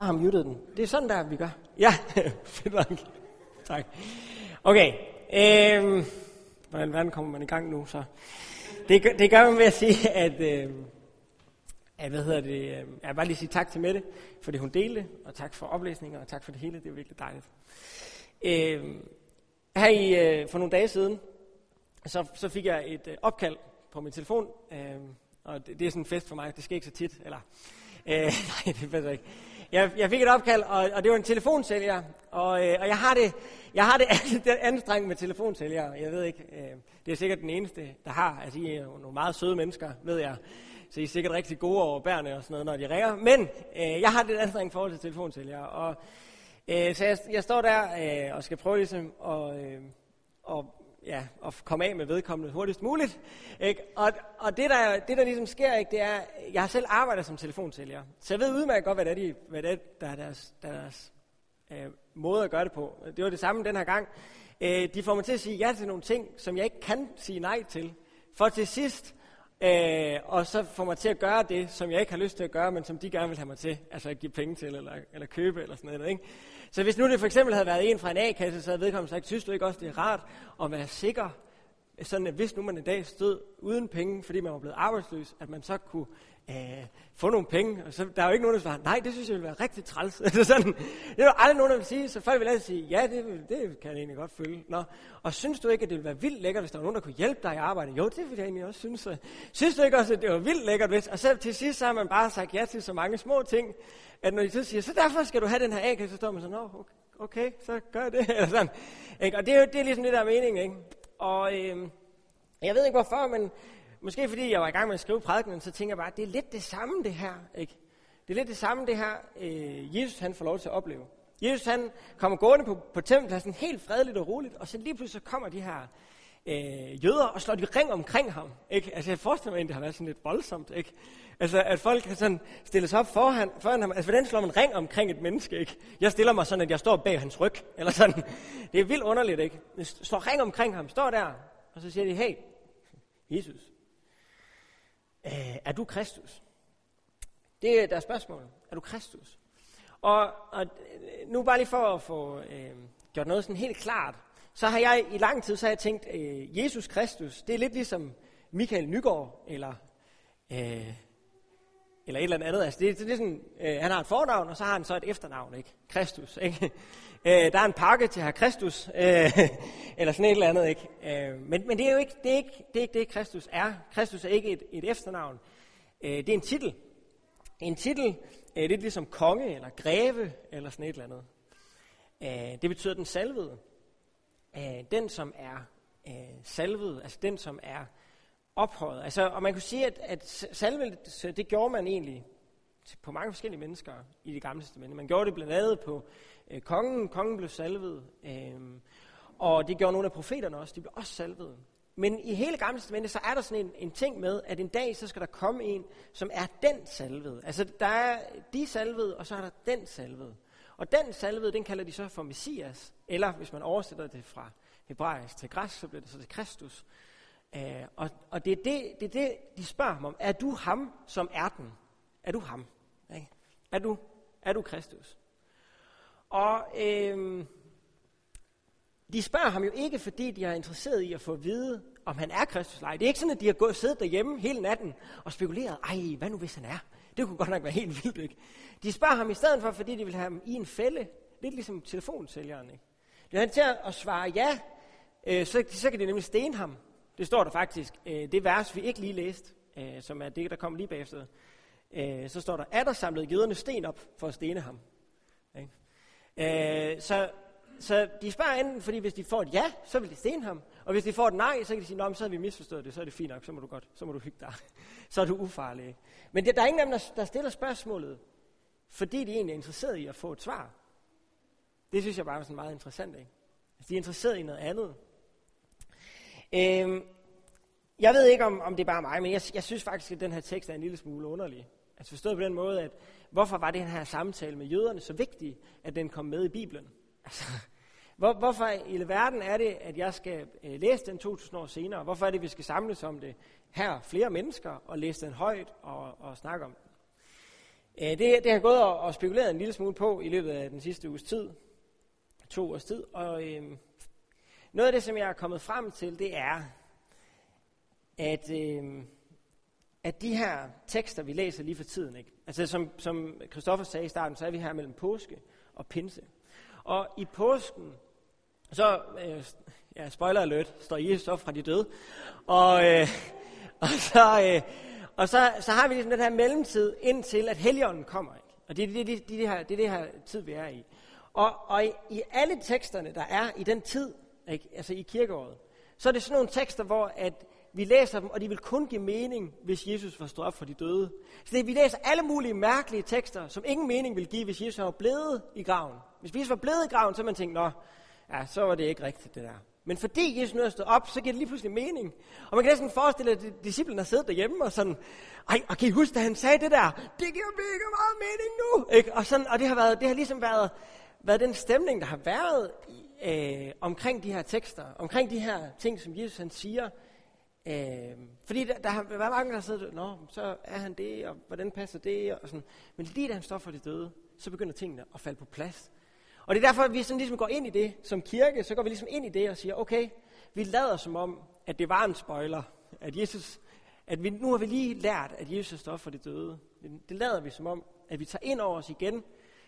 har muted den. Det er sådan der, vi gør. Ja, fedt nok. Tak. Okay. Øhm, hvordan, hvordan kommer man i gang nu? Så det, gør- det gør man ved at sige, at, øh, at hvad hedder det, øh, jeg bare lige sige tak til Mette, fordi hun delte, og tak for oplæsninger, og tak for det hele. Det er virkelig dejligt. Øh, her i, øh, for nogle dage siden, så, så fik jeg et øh, opkald på min telefon, øh, og det, det er sådan en fest for mig, det sker ikke så tit, eller, øh, nej, det jeg ikke. Jeg, jeg fik et opkald, og, og det var en telefonsælger, og, øh, og jeg har det, jeg har det anstrengt med telefonsælgere, jeg ved ikke, øh, det er sikkert den eneste, der har, altså I er jo nogle meget søde mennesker, ved jeg, så I er sikkert rigtig gode over bærene og sådan noget, når de ringer, men øh, jeg har det anstrengt forhold til telefonsælgere, og øh, så jeg, jeg står der øh, og skal prøve ligesom at, øh, og ja, at komme af med vedkommende hurtigst muligt. Ikke? Og, og det, der, det, der ligesom sker, ikke, det er, jeg har selv arbejdet som telefonsælger, så jeg ved udmærket godt, hvad det er, de, hvad det er der er deres, der er deres øh, måde at gøre det på. Det var det samme den her gang. Øh, de får mig til at sige ja til nogle ting, som jeg ikke kan sige nej til. For til sidst, øh, og så får mig til at gøre det, som jeg ikke har lyst til at gøre, men som de gerne vil have mig til. Altså at give penge til, eller, eller købe, eller sådan noget. Ikke? Så hvis nu det for eksempel havde været en fra en A-kasse, så havde vedkommende sagt, synes du ikke også, det er rart at være sikker, sådan at hvis nu man en dag stod uden penge, fordi man var blevet arbejdsløs, at man så kunne øh, få nogle penge. Og så, der er jo ikke nogen, der svarer, nej, det synes jeg ville være rigtig træls. Eller sådan. Det er jo aldrig nogen, der vil sige, så folk vil altid sige, ja, det, det kan jeg egentlig godt føle. Nå. Og synes du ikke, at det ville være vildt lækkert, hvis der var nogen, der kunne hjælpe dig i arbejdet? Jo, det ville jeg egentlig også synes. Synes du ikke også, at det var vildt lækkert, hvis... Og så til sidst så har man bare sagt ja til så mange små ting, at når de så siger, så derfor skal du have den her A-kasse, så står man sådan, Nå, okay, okay, så gør jeg det. Eller sådan. Ikke? Og det er jo det er ligesom det, der er meningen. Ikke? Og øhm, jeg ved ikke hvorfor, men måske fordi jeg var i gang med at skrive prædikenen, så tænker jeg bare, at det er lidt det samme det her. Ikke? Det er lidt det samme det her, øh, Jesus han får lov til at opleve. Jesus han kommer gående på, på tempelpladsen helt fredeligt og roligt, og så lige pludselig så kommer de her øh, jøder og slår de ring omkring ham. Ikke? Altså jeg forestiller mig, at det har været sådan lidt voldsomt. Ikke? Altså at folk kan sådan stille sig op foran, foran ham. Altså hvordan slår man ring omkring et menneske? Ikke? Jeg stiller mig sådan, at jeg står bag hans ryg. Eller sådan. Det er vildt underligt. Ikke? Jeg Slår ring omkring ham, står der, og så siger de, hey, Jesus, øh, er du Kristus? Det er deres spørgsmål. Er du Kristus? Og, og øh, nu bare lige for at få øh, gjort noget sådan helt klart, så har jeg i lang tid så har jeg tænkt, øh, Jesus Kristus, det er lidt ligesom Michael Nygaard, eller, øh, eller et eller andet. Altså det, det, det er sådan, øh, han har et fornavn, og så har han så et efternavn, ikke? Kristus, ikke? Øh, der er en pakke til herr Kristus, øh, eller sådan et eller andet, ikke? Øh, men, men det er jo ikke det, er ikke, det, er ikke det, Kristus er. Kristus er ikke et, et efternavn. Øh, det er en titel. En titel, øh, lidt ligesom konge eller greve eller sådan et eller andet. Øh, det betyder den salvede. Øh, den, som er øh, salvet, altså den, som er ophøjet. Altså, og man kunne sige, at, at salvelse, det gjorde man egentlig på mange forskellige mennesker i det gamle testamente. Man gjorde det blandt andet på øh, kongen. Kongen blev salvet. Øh, og det gjorde nogle af profeterne også. De blev også salvet. Men i hele gamle Testamentet, så er der sådan en, en ting med, at en dag, så skal der komme en, som er den salvede. Altså, der er de salvede, og så er der den salvede. Og den salvede, den kalder de så for Messias. Eller hvis man oversætter det fra hebraisk til græsk, så bliver det så til Kristus. Øh, og, og det er det, det er det, de spørger ham om. Er du ham, som er den? Er du ham? Ikke? Er du, er du Kristus? Og øh, de spørger ham jo ikke, fordi de er interesseret i at få at vide, om han er Kristus eller. Det er ikke sådan, at de har gået siddet derhjemme hele natten og spekuleret, ej, hvad nu hvis han er? Det kunne godt nok være helt vildt, ikke? De spørger ham i stedet for, fordi de vil have ham i en fælde. Lidt ligesom telefonsælgeren, ikke? Det er han til at svare ja, øh, så, så kan de nemlig stene ham. Det står der faktisk, øh, det vers, vi ikke lige læste, øh, som er det, der kom lige bagefter. Øh, så står der, er der samlet jøderne sten op for at stene ham? Ikke? Øh, så, så de spørger enten, fordi hvis de får et ja, så vil de stene ham. Og hvis de får et nej, så kan de sige, Nå, så har vi misforstået det, så er det fint nok, så må du godt, så må du hygge dig. så er du ufarlig. Men det, der er ingen af dem, der, der stiller spørgsmålet, fordi de egentlig er interesseret i at få et svar. Det synes jeg bare er sådan meget interessant. Ikke? Altså, de er interesseret i noget andet. Øhm, jeg ved ikke, om, om det er bare mig, men jeg, jeg synes faktisk, at den her tekst er en lille smule underlig. Altså forstået på den måde, at hvorfor var den her samtale med jøderne så vigtig, at den kom med i Bibelen? Altså, hvor, hvorfor i verden er det, at jeg skal øh, læse den 2000 år senere? Hvorfor er det, at vi skal samles om det her, flere mennesker, og læse den højt og, og snakke om den? Øh, det, det har jeg gået og, og spekuleret en lille smule på i løbet af den sidste uges tid. To års tid. Og øh, noget af det, som jeg er kommet frem til, det er, at, øh, at de her tekster, vi læser lige for tiden, ikke? altså som, som Christoffer sagde i starten, så er vi her mellem påske og pinse. Og i påsken, så, øh, ja, spoiler alert, står Jesus op fra de døde. Og, øh, og så, øh, og så, så har vi ligesom den her mellemtid indtil, at Helligånden kommer. Ikke? Og det er det, det, det, det, her, det, det her tid, vi er i. Og, og i, i alle teksterne, der er i den tid, ikke? altså i kirkeåret, så er det sådan nogle tekster, hvor at vi læser dem, og de vil kun give mening, hvis Jesus var stået op for de døde. Så det, vi læser alle mulige mærkelige tekster, som ingen mening vil give, hvis Jesus var blevet i graven. Hvis Jesus var blevet i graven, så man tænkt, nå, ja, så var det ikke rigtigt det der. Men fordi Jesus nu er stået op, så giver det lige pludselig mening. Og man kan næsten forestille, at disciplen har siddet derhjemme og sådan, ej, og kan I huske, da han sagde det der, det giver mega meget mening nu. Ikke? Og, sådan, og det har, været, det har ligesom været, været den stemning, der har været øh, omkring de her tekster, omkring de her ting, som Jesus han siger. Øh, fordi der, der har været mange, der sad, nå, så er han det, og hvordan passer det, og sådan. Men lige da han står for de døde, så begynder tingene at falde på plads. Og det er derfor, at vi sådan ligesom går ind i det som kirke, så går vi ligesom ind i det og siger, okay, vi lader som om, at det var en spoiler, at Jesus, at vi, nu har vi lige lært, at Jesus står for det døde. Det, det lader vi som om, at vi tager ind over os igen,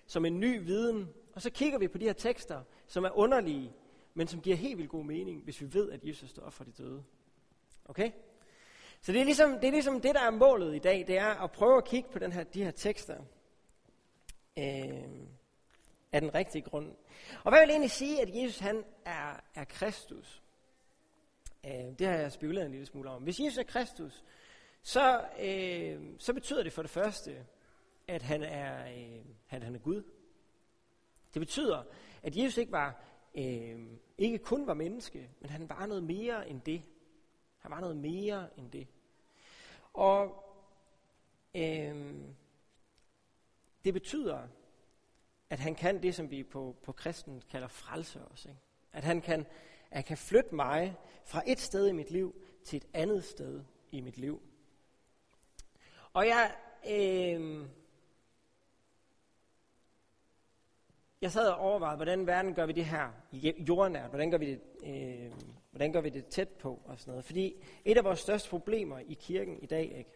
som en ny viden, og så kigger vi på de her tekster, som er underlige, men som giver helt vildt god mening, hvis vi ved, at Jesus står for de døde. Okay? Så det er, ligesom, det er ligesom det, der er målet i dag, det er at prøve at kigge på den her, de her tekster. Øh, af den rigtige grund. Og hvad vil egentlig sige, at Jesus han er, er Kristus? Øh, det har jeg spekuleret en lille smule om. Hvis Jesus er Kristus, så, øh, så betyder det for det første, at han er, øh, han, han er Gud. Det betyder, at Jesus ikke var øh, ikke kun var menneske, men han var noget mere end det. Han var noget mere end det. Og øh, det betyder, at han kan det, som vi på, på kristen kalder frelse os. Ikke? At han kan, at han kan flytte mig fra et sted i mit liv til et andet sted i mit liv. Og jeg, øh, jeg sad og overvejede, hvordan verden gør vi det her jordnært, hvordan gør vi det, øh, hvordan gør vi det tæt på og sådan noget. Fordi et af vores største problemer i kirken i dag, ikke,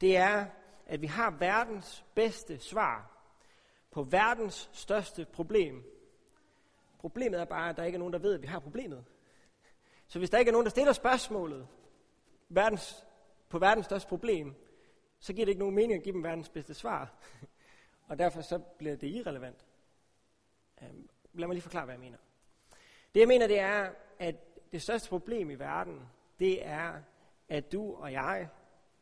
det er, at vi har verdens bedste svar på verdens største problem. Problemet er bare, at der ikke er nogen, der ved, at vi har problemet. Så hvis der ikke er nogen, der stiller spørgsmålet verdens, på verdens største problem, så giver det ikke nogen mening at give dem verdens bedste svar. Og derfor så bliver det irrelevant. Øhm, lad mig lige forklare, hvad jeg mener. Det jeg mener, det er, at det største problem i verden, det er, at du og jeg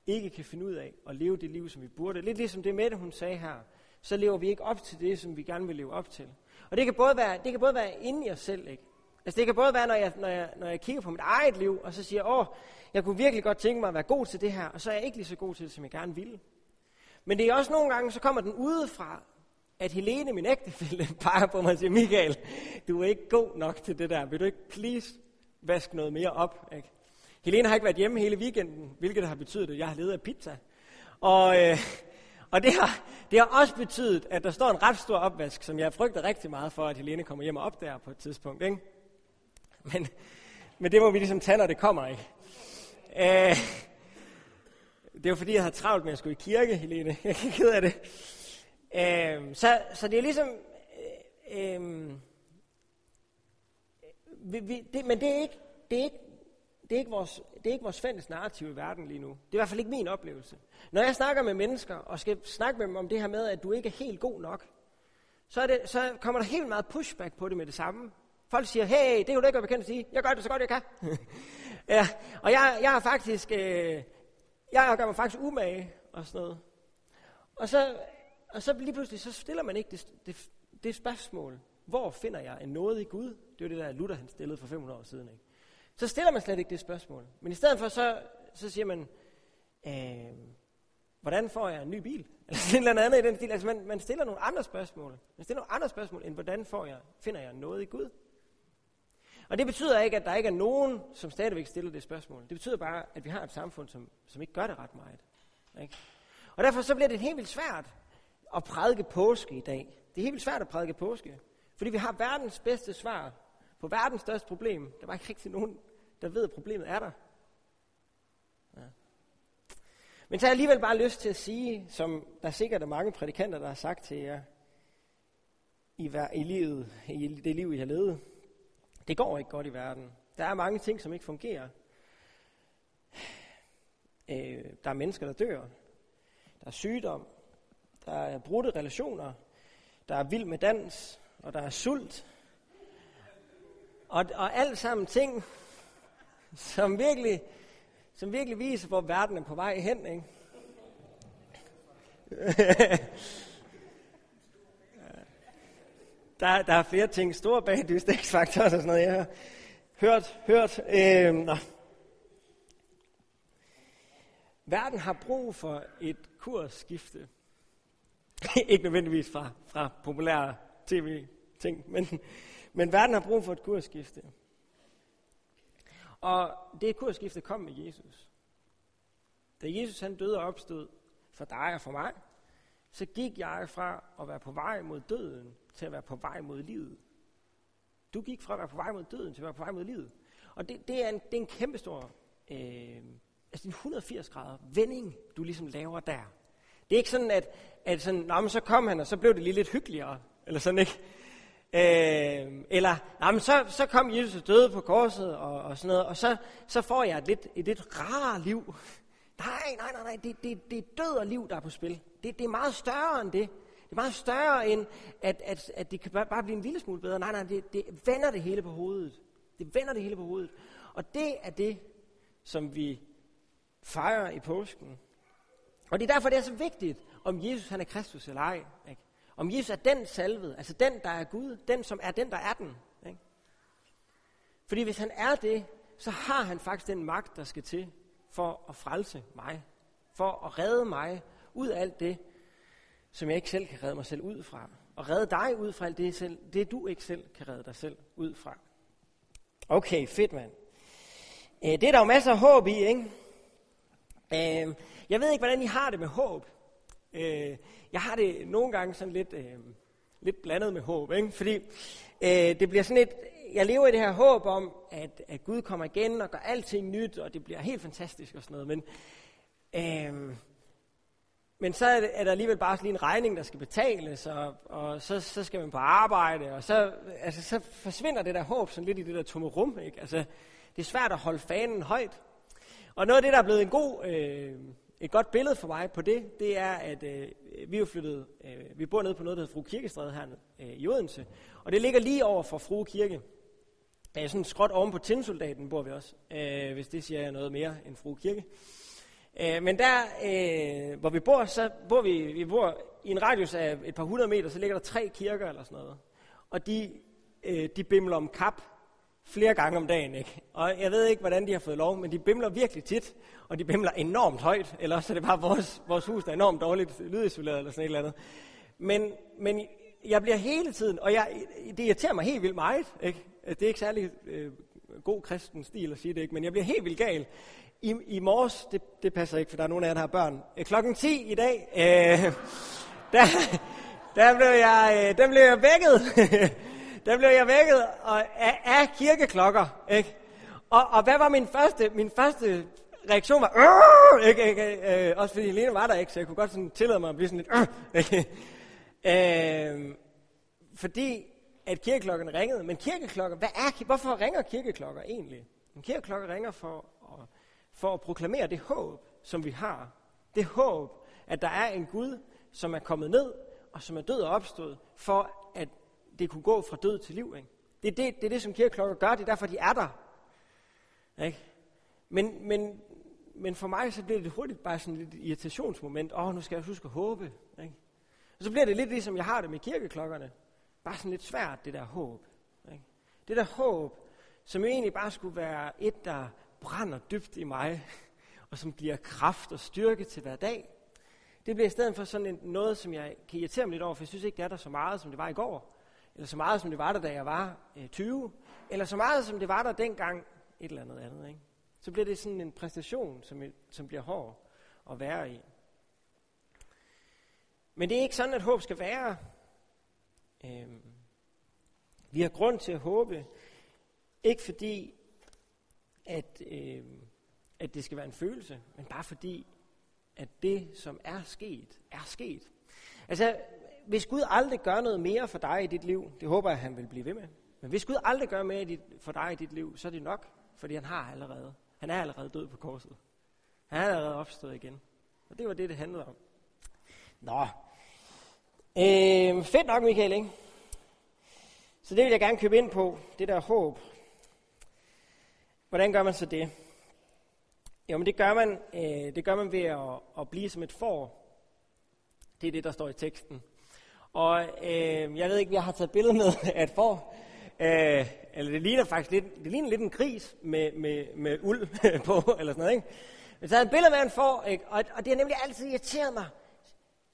ikke kan finde ud af at leve det liv, som vi burde. Lidt ligesom det Mette, hun sagde her så lever vi ikke op til det, som vi gerne vil leve op til. Og det kan både være, det kan både være inde i os selv, ikke? Altså det kan både være, når jeg, når, jeg, når jeg kigger på mit eget liv, og så siger, åh, jeg kunne virkelig godt tænke mig at være god til det her, og så er jeg ikke lige så god til det, som jeg gerne ville. Men det er også nogle gange, så kommer den udefra, at Helene, min ægtefælle, peger på mig og siger, Michael, du er ikke god nok til det der. Vil du ikke please vaske noget mere op? Ikke? Helene har ikke været hjemme hele weekenden, hvilket har betydet, at jeg har levet af pizza. Og, øh, og det har, det har også betydet, at der står en ret stor opvask, som jeg frygter rigtig meget for, at Helene kommer hjem og opdager på et tidspunkt. Ikke? Men, men det må vi ligesom tage, når det kommer. Ikke? Øh, det er jo fordi, jeg har travlt med at skulle i kirke, Helene. Jeg er ked af det. Øh, så, så det er ligesom... Øh, øh, vi, vi, det, men det er, ikke, det, er ikke, det, er ikke vores, det er ikke vores fælles narrativ i verden lige nu. Det er i hvert fald ikke min oplevelse. Når jeg snakker med mennesker, og skal snakke med dem om det her med, at du ikke er helt god nok, så, er det, så kommer der helt meget pushback på det med det samme. Folk siger, hey, det er jo ikke, hvad jeg kan sige. Jeg gør det så godt, jeg kan. ja, og jeg, jeg har faktisk, øh, jeg gør mig faktisk umage og sådan noget. Og så, og så lige pludselig, så stiller man ikke det, det, det spørgsmål, hvor finder jeg en nåde i Gud? Det var det der Luther, han stillede for 500 år siden. Ikke? Så stiller man slet ikke det spørgsmål. Men i stedet for, så, så siger man, øh, hvordan får jeg en ny bil? Eller eller andet i den stil. Altså man, man stiller nogle andre spørgsmål. Man stiller nogle andre spørgsmål, end hvordan får jeg, finder jeg noget i Gud? Og det betyder ikke, at der ikke er nogen, som stadigvæk stiller det spørgsmål. Det betyder bare, at vi har et samfund, som, som ikke gør det ret meget. Ikke? Og derfor så bliver det helt vildt svært at prædike påske i dag. Det er helt vildt svært at prædike påske, fordi vi har verdens bedste svar på verdens største problem. Der var ikke rigtig nogen, der ved, at problemet er der. Ja. Men så har jeg alligevel bare lyst til at sige, som der sikkert er mange prædikanter, der har sagt til jer, i, i livet, i det liv, I har levet. Det går ikke godt i verden. Der er mange ting, som ikke fungerer. Øh, der er mennesker, der dør. Der er sygdom. Der er brudte relationer. Der er vild med dans. Og der er sult. Og, og alt sammen ting, som virkelig, som virkelig viser, hvor verden er på vej hen. Ikke? der, der er flere ting. Store bagdyst, X-faktor og sådan noget, jeg har hørt. hørt. Øh, nå. Verden har brug for et kursskifte. Ikke nødvendigvis fra, fra populære ting. men, men verden har brug for et kursskifte. Og det kursskifte kom med Jesus. Da Jesus han døde og opstod for dig og for mig, så gik jeg fra at være på vej mod døden til at være på vej mod livet. Du gik fra at være på vej mod døden til at være på vej mod livet. Og det, det, er, en, det er en kæmpestor, øh, altså en 180 grader vending, du ligesom laver der. Det er ikke sådan, at, at sådan, Nå, men så kom han, og så blev det lige lidt hyggeligere. Eller sådan ikke. Øh, eller, jamen, så, så kom Jesus og døde på korset og, og sådan noget, og så, så får jeg et lidt, et lidt rarere liv. Nej, nej, nej, nej, det, det, det er død og liv, der er på spil. Det, det er meget større end det. Det er meget større end, at, at, at det kan bare blive en lille smule bedre. Nej, nej, det, det vender det hele på hovedet. Det vender det hele på hovedet. Og det er det, som vi fejrer i påsken. Og det er derfor, det er så vigtigt, om Jesus han er Kristus eller ej. Ikke? Om Jesus er den salvede, altså den, der er Gud, den, som er den, der er den. Ikke? Fordi hvis han er det, så har han faktisk den magt, der skal til for at frelse mig. For at redde mig ud af alt det, som jeg ikke selv kan redde mig selv ud fra. Og redde dig ud fra alt det, selv, det du ikke selv kan redde dig selv ud fra. Okay, fedt mand. Øh, det er der jo masser af håb i, ikke? Øh, jeg ved ikke, hvordan I har det med håb. Øh, jeg har det nogle gange sådan lidt, øh, lidt blandet med håb, ikke? Fordi øh, det bliver sådan lidt, jeg lever i det her håb om, at, at Gud kommer igen og gør alting nyt, og det bliver helt fantastisk og sådan noget. Men øh, men så er, det, er der alligevel bare lige en regning, der skal betales, og, og så, så skal man på arbejde, og så, altså, så forsvinder det der håb sådan lidt i det der tomme rum. Ikke? Altså, det er svært at holde fanen højt. Og noget af det, der er blevet en god, øh, et godt billede for mig på det, det er, at øh, vi er flyttet, øh, vi bor nede på noget, der hedder Fru Kirkestræde her øh, i Odense, og det ligger lige over for Fru Kirke. Øh, sådan skråt oven på Tinsoldaten bor vi også, øh, hvis det siger jeg noget mere end Fru Kirke. Øh, men der, øh, hvor vi bor, så bor vi, vi bor i en radius af et par hundrede meter, så ligger der tre kirker eller sådan noget. Og de, øh, de bimler om kap flere gange om dagen. Ikke? Og jeg ved ikke, hvordan de har fået lov, men de bimler virkelig tit, og de bimler enormt højt, eller så er det bare vores, vores hus, der er enormt dårligt lydisoleret eller sådan et eller andet. Men, men jeg bliver hele tiden, og jeg, det irriterer mig helt vildt meget. Ikke? Det er ikke særlig øh, god kristen stil at sige det, ikke? men jeg bliver helt vildt gal i, i morges, det, det passer ikke, for der er nogen af jer, der har børn. Øh, klokken 10 i dag, øh, der, der, blev jeg, øh, der blev jeg vækket. der blev jeg vækket og, af, af kirkeklokker. Ikke? Og, og hvad var min første, min første reaktion var, øh", ikke, ikke, øh, også fordi Lene var der ikke, så jeg kunne godt sådan tillade mig at blive sådan lidt, øh, øh, fordi at kirkeklokken ringede. Men kirkeklokker, hvad er, hvorfor ringer kirkeklokker egentlig? En kirkeklokke ringer for at for at proklamere det håb, som vi har. Det håb, at der er en Gud, som er kommet ned, og som er død og opstået, for at det kunne gå fra død til liv. Ikke? Det, er det, det er det, som kirkeklokker gør, det er derfor, de er der. Ikke? Men, men, men for mig, så bliver det hurtigt bare sådan et irritationsmoment. Åh, oh, nu skal jeg huske at håbe. Ikke? Og så bliver det lidt ligesom jeg har det med kirkeklokkerne. Bare sådan lidt svært, det der håb. Ikke? Det der håb, som jo egentlig bare skulle være et, der brænder dybt i mig, og som giver kraft og styrke til hver dag. Det bliver i stedet for sådan en, noget, som jeg kan irritere mig lidt over, for jeg synes ikke, det er der så meget, som det var i går. Eller så meget, som det var der, da jeg var øh, 20. Eller så meget, som det var der dengang et eller andet andet. Ikke? Så bliver det sådan en præstation, som, som bliver hård at være i. Men det er ikke sådan, at håb skal være. Øh, vi har grund til at håbe, ikke fordi, at, øh, at det skal være en følelse, men bare fordi, at det, som er sket, er sket. Altså, hvis Gud aldrig gør noget mere for dig i dit liv, det håber jeg, han vil blive ved med. Men hvis Gud aldrig gør mere for dig i dit liv, så er det nok, fordi han har allerede. Han er allerede død på korset. Han er allerede opstået igen. Og det var det, det handlede om. Nå. Øh, fedt nok, Michael, ikke? Så det vil jeg gerne købe ind på, det der håb. Hvordan gør man så det? Jo, men det gør man, øh, det gør man ved at, at blive som et får. Det er det, der står i teksten. Og øh, jeg ved ikke, jeg har taget billede med af et får. Øh, eller det ligner faktisk lidt, det ligner lidt en gris med, med, med uld på, eller sådan noget, ikke? Men så har et billede med en får, ikke? Og, og det har nemlig altid irriteret mig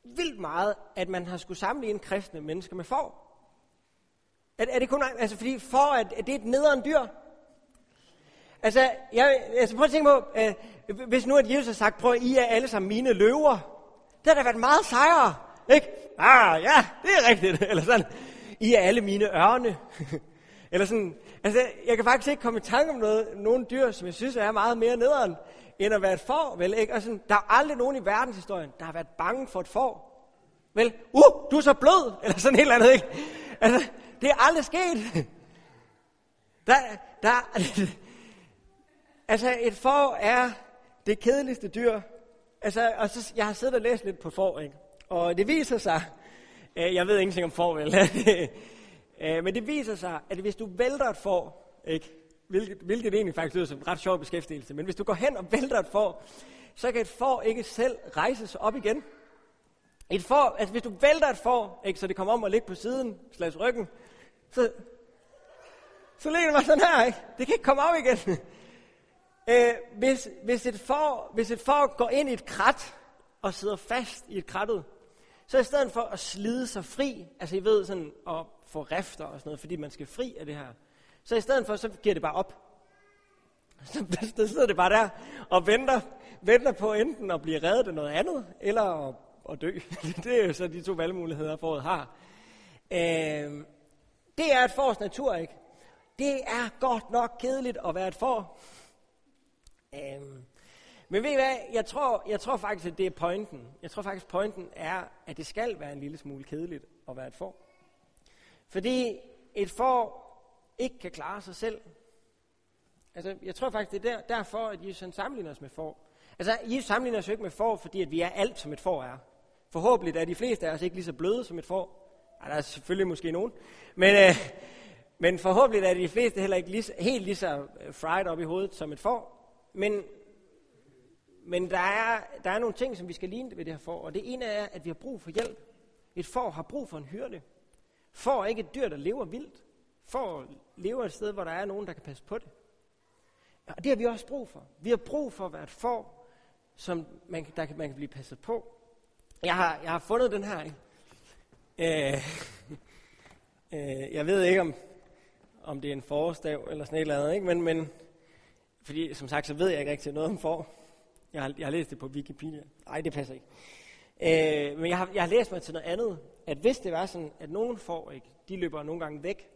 vildt meget, at man har skulle sammenligne kristne mennesker med får. Er, er det kun, altså fordi får, at, er det er et nederen dyr? Altså, jeg, altså prøv at tænke på, øh, hvis nu at Jesus har sagt, prøv I er alle sammen mine løver. Det har da været meget sejere, ikke? Ah, ja, det er rigtigt. Eller sådan, I er alle mine ørne. Eller sådan, altså, jeg kan faktisk ikke komme i tanke om noget, nogle dyr, som jeg synes er meget mere nederen, end at være et får, vel? Ikke? Og sådan, der er aldrig nogen i verdenshistorien, der har været bange for et får. Vel, uh, du er så blød, eller sådan et eller andet, ikke? Altså, det er aldrig sket. Der, der, altså, et får er det kedeligste dyr. Altså, og så, jeg har siddet og læst lidt på får, ikke? Og det viser sig, øh, jeg ved ingenting om får, vel? øh, men det viser sig, at hvis du vælter et får, ikke? Hvilket, hvilket egentlig faktisk lyder som en ret sjov beskæftigelse, men hvis du går hen og vælter et får, så kan et får ikke selv rejse sig op igen. Et får, altså hvis du vælter et får, ikke, så det kommer om at ligge på siden, slags ryggen, så, så ligger det mig sådan her, ikke? Det kan ikke komme op igen. øh, hvis, hvis, et får, hvis et får går ind i et krat, og sidder fast i et krattet, så i stedet for at slide sig fri, altså I ved sådan at få rifter og sådan noget, fordi man skal fri af det her, så i stedet for, så giver det bare op. Så, så sidder det bare der og venter, venter på enten at blive reddet af noget andet, eller at, at dø. Det er jo så de to valgmuligheder, foråret har. Øh, det er et fors natur, ikke? Det er godt nok kedeligt at være et får. Men ved I hvad? Jeg tror, jeg tror faktisk, at det er pointen. Jeg tror faktisk, pointen er, at det skal være en lille smule kedeligt at være et får. Fordi et får ikke kan klare sig selv. Altså, jeg tror faktisk, det er der, derfor, at Jesus han sammenligner os med får. Altså, Jesus sammenligner os jo ikke med får, fordi at vi er alt, som et får er. Forhåbentlig er de fleste af os ikke lige så bløde som et får. Ej, der er selvfølgelig måske nogen. Men, øh, men forhåbentlig er de fleste heller ikke lige, helt lige så øh, fried op i hovedet som et får. Men, men der, er, der er nogle ting, som vi skal ligne ved det her for, Og det ene er, at vi har brug for hjælp. Et får har brug for en hyrde. Får er ikke et dyr, der lever vildt. Får lever et sted, hvor der er nogen, der kan passe på det. Og det har vi også brug for. Vi har brug for at være et får, som man, der kan, man kan blive passet på. Jeg har, jeg har fundet den her. Ikke? Øh, øh, jeg ved ikke, om, om det er en forstav eller sådan et eller andet, ikke? Men, men fordi som sagt, så ved jeg ikke rigtig noget om får. Jeg har, jeg har læst det på Wikipedia. Nej, det passer ikke. Øh, men jeg har, jeg har læst mig til noget andet, at hvis det var sådan, at nogen får, ikke, de løber nogle gange væk,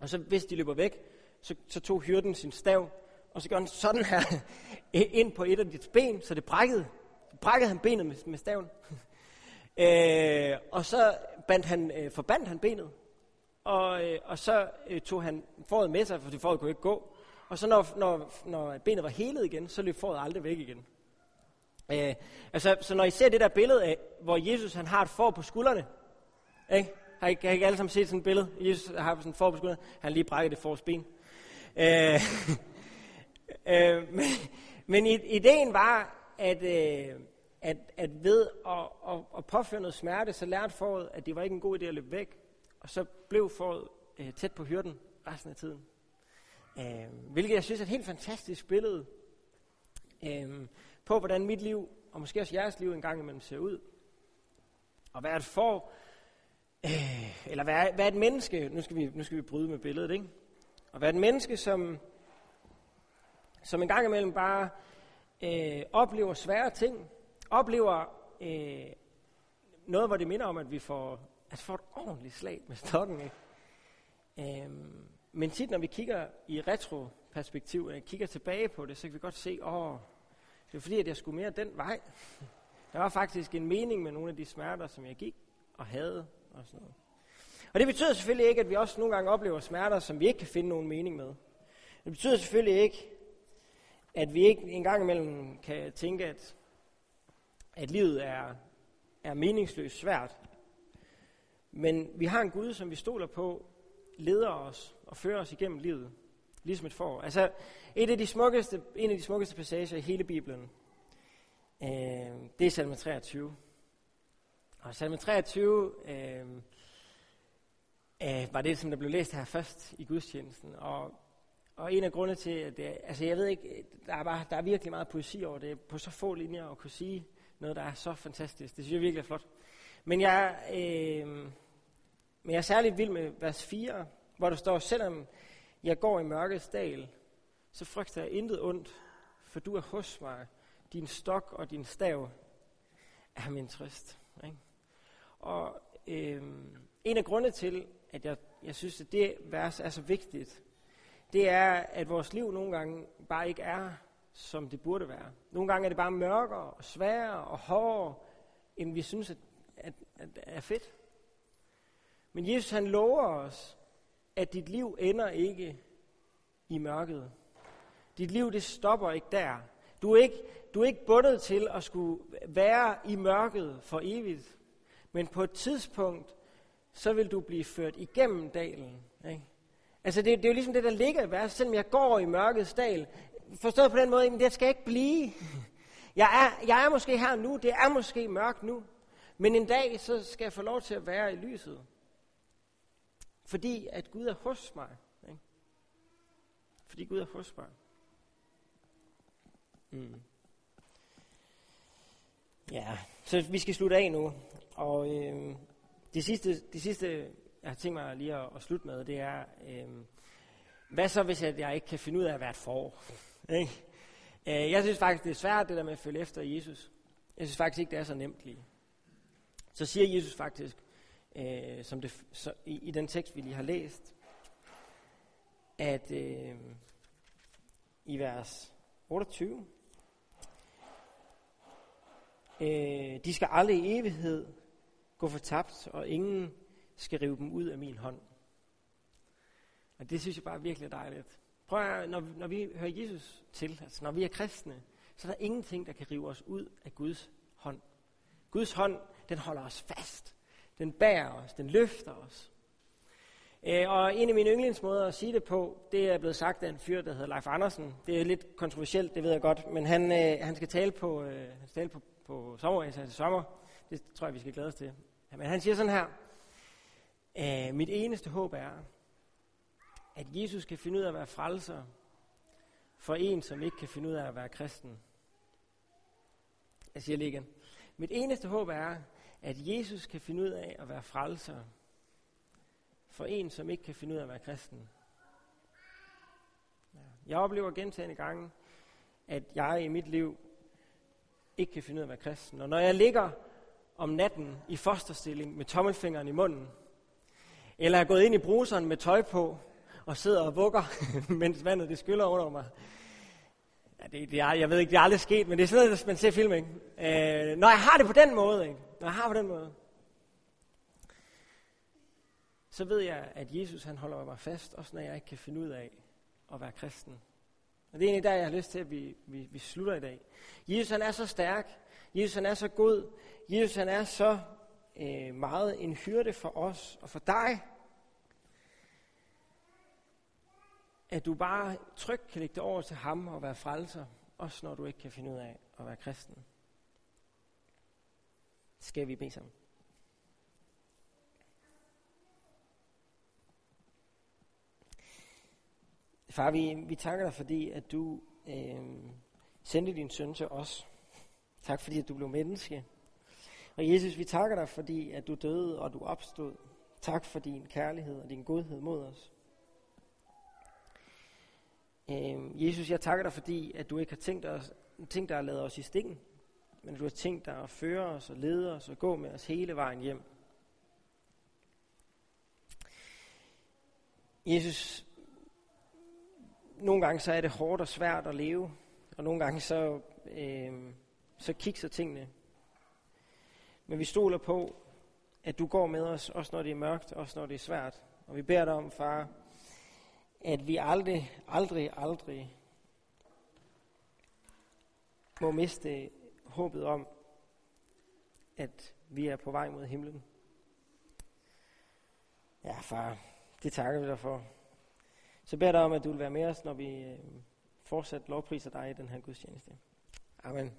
og så hvis de løber væk, så, så tog hyrden sin stav, og så gjorde han sådan her ind på et af dit ben, så det brækkede. Brækkede han benet med, med staven. Øh, og så bandt han, øh, forbandt han benet, og, øh, og så øh, tog han foråret med sig, for det foråret kunne ikke gå. Og så når, når, når benet var helet igen, så løb fåret aldrig væk igen. Øh, altså, så når I ser det der billede af, hvor Jesus han har et får på skuldrene, ikke? Har I, har I ikke alle sammen set sådan et billede? Jesus har sådan et får på skuldrene, han lige brækket det fors ben. Øh, øh, men, men ideen var, at, øh, at, at ved at, at, at påføre noget smerte, så lærte foråret, at det var ikke en god idé at løbe væk. Og så blev foråret øh, tæt på hyrden resten af tiden. Øh, hvilket jeg synes er et helt fantastisk billede øh, på, hvordan mit liv, og måske også jeres liv engang imellem ser ud. Og hvad er et for, øh, eller hvad, hvad et menneske, nu skal, vi, nu skal vi bryde med billedet, ikke? Og hvad et menneske, som, som engang imellem bare øh, oplever svære ting, oplever øh, noget, hvor det minder om, at vi får, at får et ordentligt slag med stokken. Ikke? Øh, men tit, når vi kigger i retroperspektiv, og kigger tilbage på det, så kan vi godt se, åh, det er fordi, at jeg skulle mere den vej. Der var faktisk en mening med nogle af de smerter, som jeg gik og havde. Og, sådan noget. og det betyder selvfølgelig ikke, at vi også nogle gange oplever smerter, som vi ikke kan finde nogen mening med. Det betyder selvfølgelig ikke, at vi ikke en gang imellem kan tænke, at, at livet er, er meningsløst svært. Men vi har en Gud, som vi stoler på, leder os og fører os igennem livet, ligesom et får. Altså, et af de smukkeste, en af de smukkeste passager i hele Bibelen, øh, det er salme 23. Og salme 23 øh, øh, var det, som der blev læst her først i gudstjenesten. Og, og en af grundene til, at det, altså jeg ved ikke, der er, bare, der er virkelig meget poesi over det, på så få linjer at kunne sige noget, der er så fantastisk. Det synes jeg virkelig er flot. Men jeg, øh, men jeg er særligt vild med vers 4, hvor der står, selvom jeg går i mørkets dal, så frygter jeg intet ondt, for du er hos mig. Din stok og din stav er min trøst. Ikke? Og øhm, en af grundene til, at jeg, jeg synes, at det vers er så vigtigt, det er, at vores liv nogle gange bare ikke er, som det burde være. Nogle gange er det bare mørkere og sværere og hårdere, end vi synes, at, at, at er fedt. Men Jesus han lover os, at dit liv ender ikke i mørket. Dit liv det stopper ikke der. Du er ikke, du er ikke bundet til at skulle være i mørket for evigt. Men på et tidspunkt, så vil du blive ført igennem dalen. Ikke? Altså det, det er jo ligesom det, der ligger i verset. Selvom jeg går i mørkets dal, forstået på den måde, men det skal ikke blive. Jeg er, jeg er måske her nu, det er måske mørkt nu. Men en dag, så skal jeg få lov til at være i lyset. Fordi at Gud er hos mig. Ikke? Fordi Gud er hos mig. Mm. Ja, så vi skal slutte af nu. Og øh, det, sidste, det sidste, jeg har tænkt mig lige at, at slutte med, det er, øh, hvad så hvis jeg, jeg ikke kan finde ud af at være et for? Ikke? Øh, jeg synes faktisk, det er svært det der med at følge efter Jesus. Jeg synes faktisk ikke, det er så nemt lige. Så siger Jesus faktisk, øh, som det, så, i, i den tekst, vi lige har læst, at øh, i vers 28, øh, de skal aldrig i evighed gå fortabt, og ingen skal rive dem ud af min hånd. Og det synes jeg bare er virkelig dejligt. Prøv at, når, når vi hører Jesus til, altså når vi er kristne, så er der ingenting, der kan rive os ud af Guds hånd. Guds hånd, den holder os fast. Den bærer os, den løfter os. Øh, og en af mine yndlingsmåder at sige det på, det er blevet sagt af en fyr, der hedder Leif Andersen. Det er lidt kontroversielt, det ved jeg godt, men han, øh, han skal tale på, øh, han skal tale på, på sommerrejse til sommer. Det tror jeg, vi skal glæde os til. Men han siger sådan her, øh, mit eneste håb er, at Jesus kan finde ud af at være frelser for en, som ikke kan finde ud af at være kristen. Jeg siger lige igen. Mit eneste håb er, at Jesus kan finde ud af at være frelser for en, som ikke kan finde ud af at være kristen. Jeg oplever gentagende gange, at jeg i mit liv ikke kan finde ud af at være kristen. Og når jeg ligger om natten i fosterstilling med tommelfingeren i munden, eller er gået ind i bruseren med tøj på, og sidder og vugger, mens vandet det skyller under mig. Ja, det, det er, jeg ved ikke, det er aldrig sket, men det er sådan noget, man ser film, ikke? Øh, når jeg har det på den måde, ikke? Når jeg har på den måde, så ved jeg, at Jesus han holder mig fast, også når jeg ikke kan finde ud af at være kristen. Og det er egentlig der, jeg har lyst til, at vi, vi, vi slutter i dag. Jesus han er så stærk. Jesus han er så god. Jesus han er så øh, meget en hyrde for os og for dig. At du bare trygt kan lægge det over til ham og være frelser. Også når du ikke kan finde ud af at være kristen. Skal vi bede sammen? Far, vi, vi takker dig, fordi at du øh, sendte din søn til os. Tak, fordi at du blev menneske. Og Jesus, vi takker dig, fordi at du døde og du opstod. Tak for din kærlighed og din godhed mod os. Øh, Jesus, jeg takker dig, fordi at du ikke har tænkt, os, tænkt dig at lade os i stikken men at du har tænkt dig at føre os og lede os og gå med os hele vejen hjem. Jesus, nogle gange så er det hårdt og svært at leve, og nogle gange så, øh, så kigger tingene. Men vi stoler på, at du går med os, også når det er mørkt, også når det er svært. Og vi beder dig om, far, at vi aldrig, aldrig, aldrig må miste håbet om, at vi er på vej mod himlen. Ja, far, det takker vi dig for. Så beder dig om, at du vil være med os, når vi øh, fortsat lovpriser dig i den her gudstjeneste. Amen.